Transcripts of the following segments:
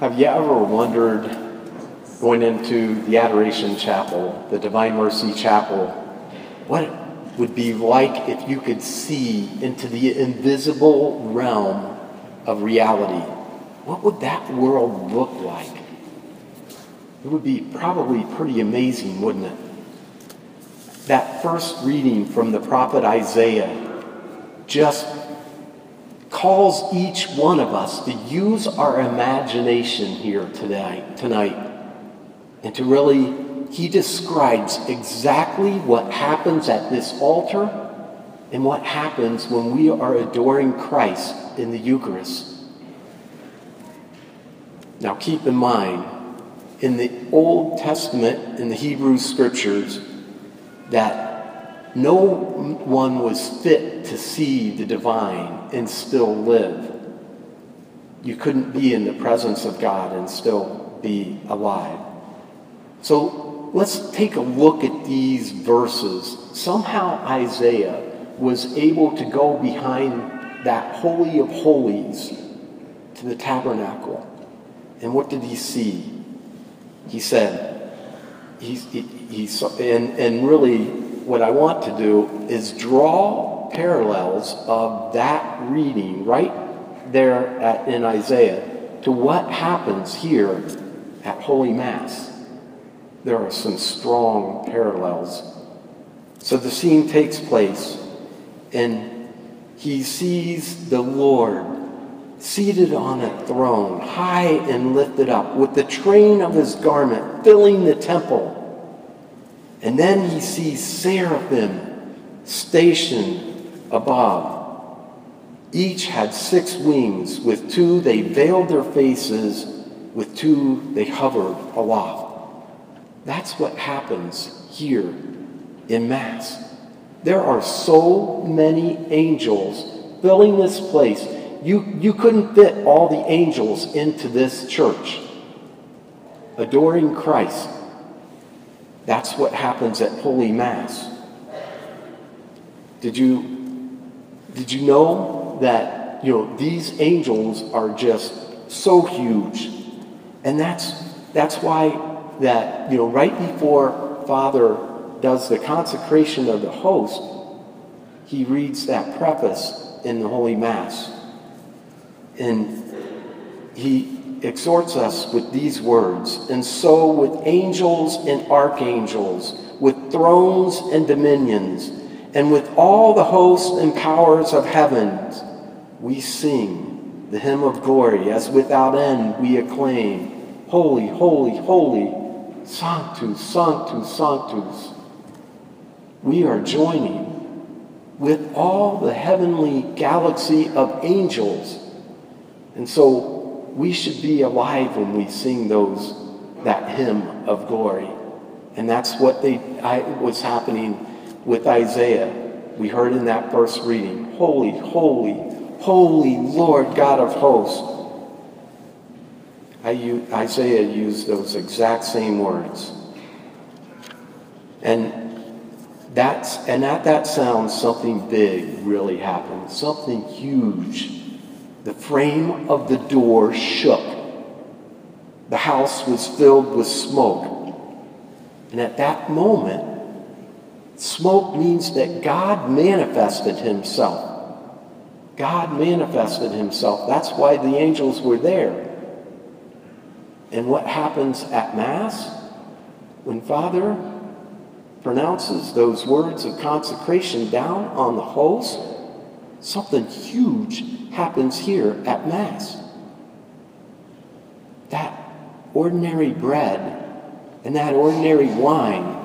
Have you ever wondered, going into the Adoration Chapel, the Divine Mercy Chapel, what it would be like if you could see into the invisible realm of reality? What would that world look like? It would be probably pretty amazing, wouldn't it? That first reading from the prophet Isaiah just calls each one of us to use our imagination here today, tonight, and to really, he describes exactly what happens at this altar and what happens when we are adoring Christ in the Eucharist. Now, keep in mind, in the Old Testament, in the Hebrew Scriptures, that no one was fit to see the divine and still live. You couldn't be in the presence of God and still be alive. So let's take a look at these verses. Somehow Isaiah was able to go behind that Holy of Holies to the tabernacle. And what did he see? He said, he, he, he saw, and, and really, what I want to do is draw parallels of that reading right there at, in Isaiah to what happens here at Holy Mass. There are some strong parallels. So the scene takes place, and he sees the Lord seated on a throne, high and lifted up, with the train of his garment filling the temple. And then he sees seraphim stationed above. Each had six wings. With two they veiled their faces, with two they hovered aloft. That's what happens here in Mass. There are so many angels filling this place. You, you couldn't fit all the angels into this church adoring Christ that's what happens at Holy Mass. Did you, did you know that you know these angels are just so huge? And that's that's why that you know right before Father does the consecration of the host, he reads that preface in the Holy Mass. And he exhorts us with these words And so, with angels and archangels, with thrones and dominions, and with all the hosts and powers of heaven, we sing the hymn of glory as without end we acclaim Holy, holy, holy, Sanctus, Sanctus, Sanctus. We are joining with all the heavenly galaxy of angels. And so we should be alive when we sing those that hymn of glory. And that's what they I, was happening with Isaiah. We heard in that first reading, Holy, holy, holy Lord God of hosts. Isaiah used those exact same words. And that's and at that sound, something big really happened. Something huge the frame of the door shook. The house was filled with smoke. And at that moment, smoke means that God manifested himself. God manifested himself. That's why the angels were there. And what happens at Mass? When Father pronounces those words of consecration down on the host, something huge happens here at Mass. That ordinary bread and that ordinary wine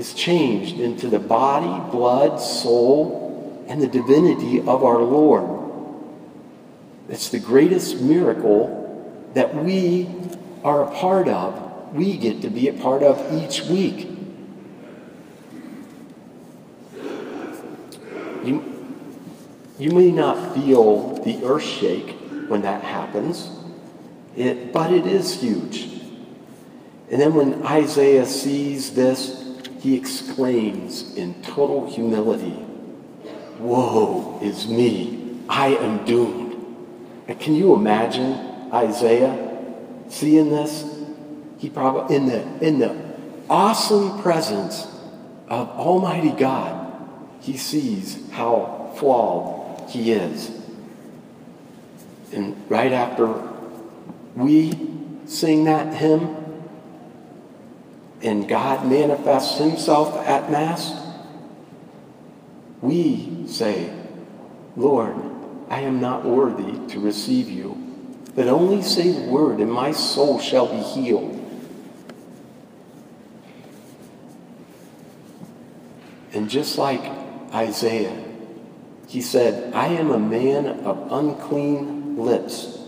is changed into the body, blood, soul, and the divinity of our Lord. It's the greatest miracle that we are a part of. We get to be a part of each week. You, you may not feel the earth shake when that happens, it, but it is huge. And then when Isaiah sees this, he exclaims in total humility, Woe is me, I am doomed. And can you imagine Isaiah seeing this, he probably in the in the awesome presence of Almighty God, he sees how flawed he is. And right after we sing that hymn and God manifests himself at Mass, we say, Lord, I am not worthy to receive you, but only say the word, and my soul shall be healed. And just like Isaiah, he said, I am a man of unclean lips,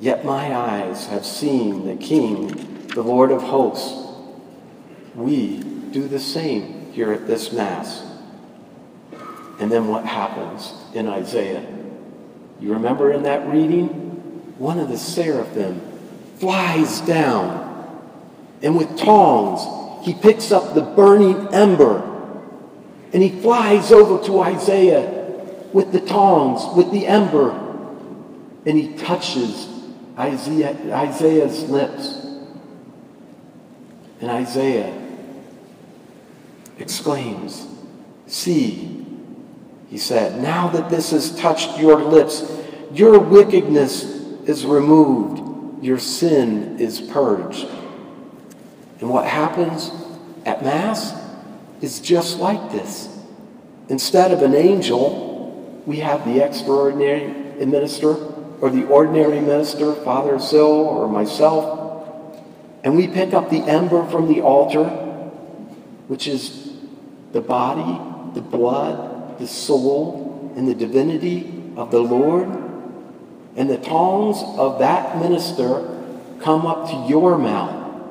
yet my eyes have seen the King, the Lord of hosts. We do the same here at this Mass. And then what happens in Isaiah? You remember in that reading? One of the seraphim flies down, and with tongs, he picks up the burning ember, and he flies over to Isaiah with the tongs, with the ember, and he touches Isaiah, Isaiah's lips. And Isaiah exclaims, See, he said, now that this has touched your lips, your wickedness is removed, your sin is purged. And what happens at Mass is just like this. Instead of an angel, we have the extraordinary minister or the ordinary minister, Father Sill or myself, and we pick up the ember from the altar, which is the body, the blood, the soul and the divinity of the Lord, and the tongues of that minister come up to your mouth,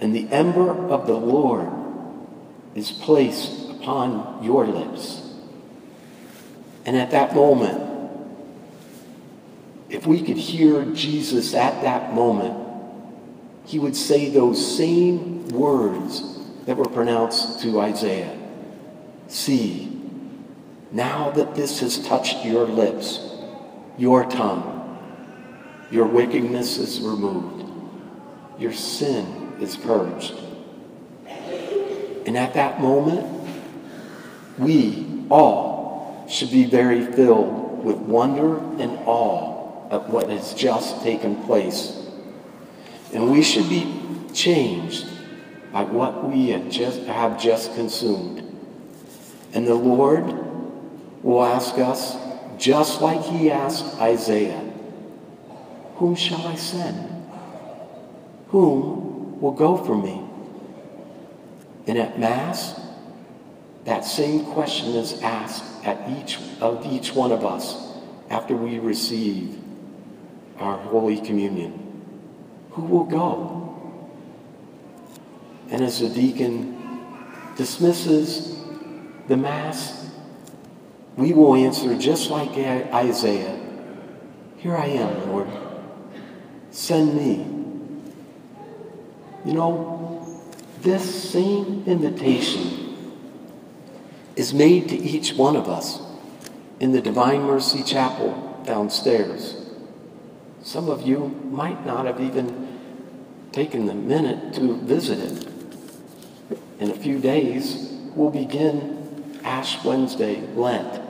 and the ember of the Lord is placed upon your lips. And at that moment, if we could hear Jesus at that moment, he would say those same words that were pronounced to Isaiah See, now that this has touched your lips, your tongue, your wickedness is removed, your sin is purged. And at that moment, we all should be very filled with wonder and awe at what has just taken place. And we should be changed by what we have just, have just consumed. And the Lord will ask us, just like he asked Isaiah, Whom shall I send? Whom will go for me? And at Mass, that same question is asked at each of each one of us after we receive our Holy Communion. Who will go? And as the deacon dismisses the Mass, we will answer just like Isaiah Here I am, Lord. Send me. You know, this same invitation is made to each one of us in the Divine Mercy Chapel downstairs. Some of you might not have even taken the minute to visit it. In a few days, we'll begin Ash Wednesday, Lent.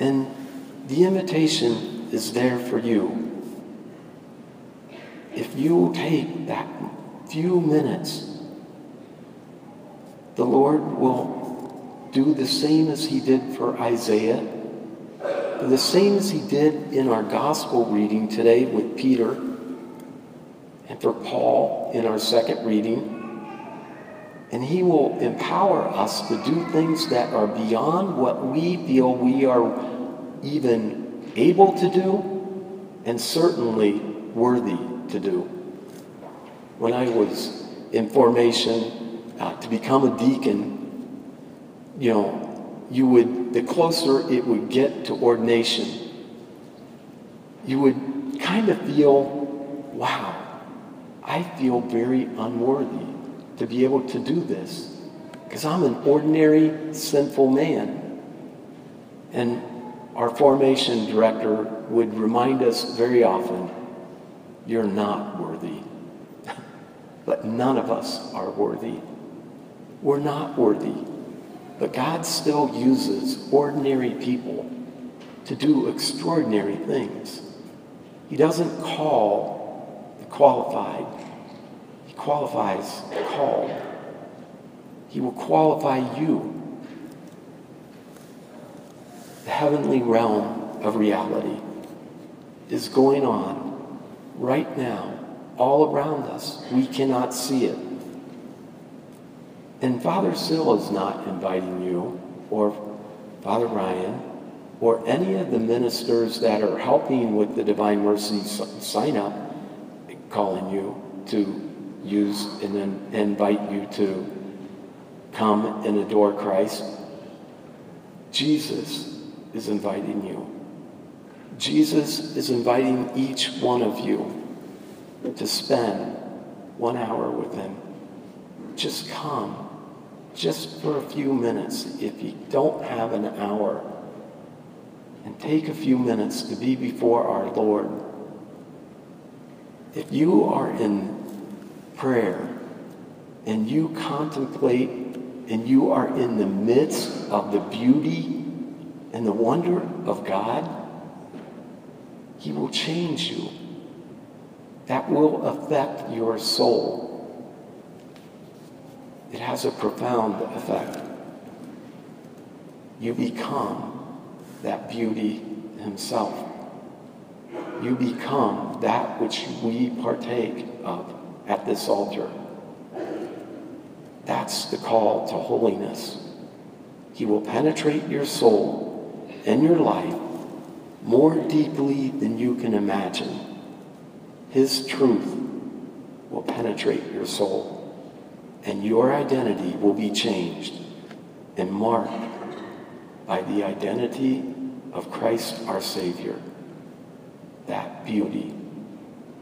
And the invitation is there for you. If you will take that few minutes, the Lord will do the same as he did for Isaiah, the same as he did in our gospel reading today with Peter, and for Paul in our second reading. And He will empower us to do things that are beyond what we feel we are even able to do and certainly worthy to do. When I was in formation uh, to become a deacon, you know, you would, the closer it would get to ordination, you would kind of feel, wow, I feel very unworthy to be able to do this because I'm an ordinary sinful man. And our formation director would remind us very often you're not worthy. but none of us are worthy. We're not worthy. But God still uses ordinary people to do extraordinary things. He doesn't call the qualified, Qualifies called. He will qualify you. The heavenly realm of reality is going on right now, all around us. We cannot see it. And Father Sill is not inviting you, or Father Ryan, or any of the ministers that are helping with the Divine Mercy sign up, calling you to use and then invite you to come and adore Christ. Jesus is inviting you. Jesus is inviting each one of you to spend one hour with him. Just come, just for a few minutes. If you don't have an hour, and take a few minutes to be before our Lord. If you are in prayer and you contemplate and you are in the midst of the beauty and the wonder of God, He will change you. That will affect your soul. It has a profound effect. You become that beauty himself. You become that which we partake of at this altar. That's the call to holiness. He will penetrate your soul and your life more deeply than you can imagine. His truth will penetrate your soul, and your identity will be changed and marked by the identity of Christ our Savior, that beauty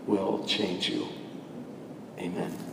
will change you. Amen.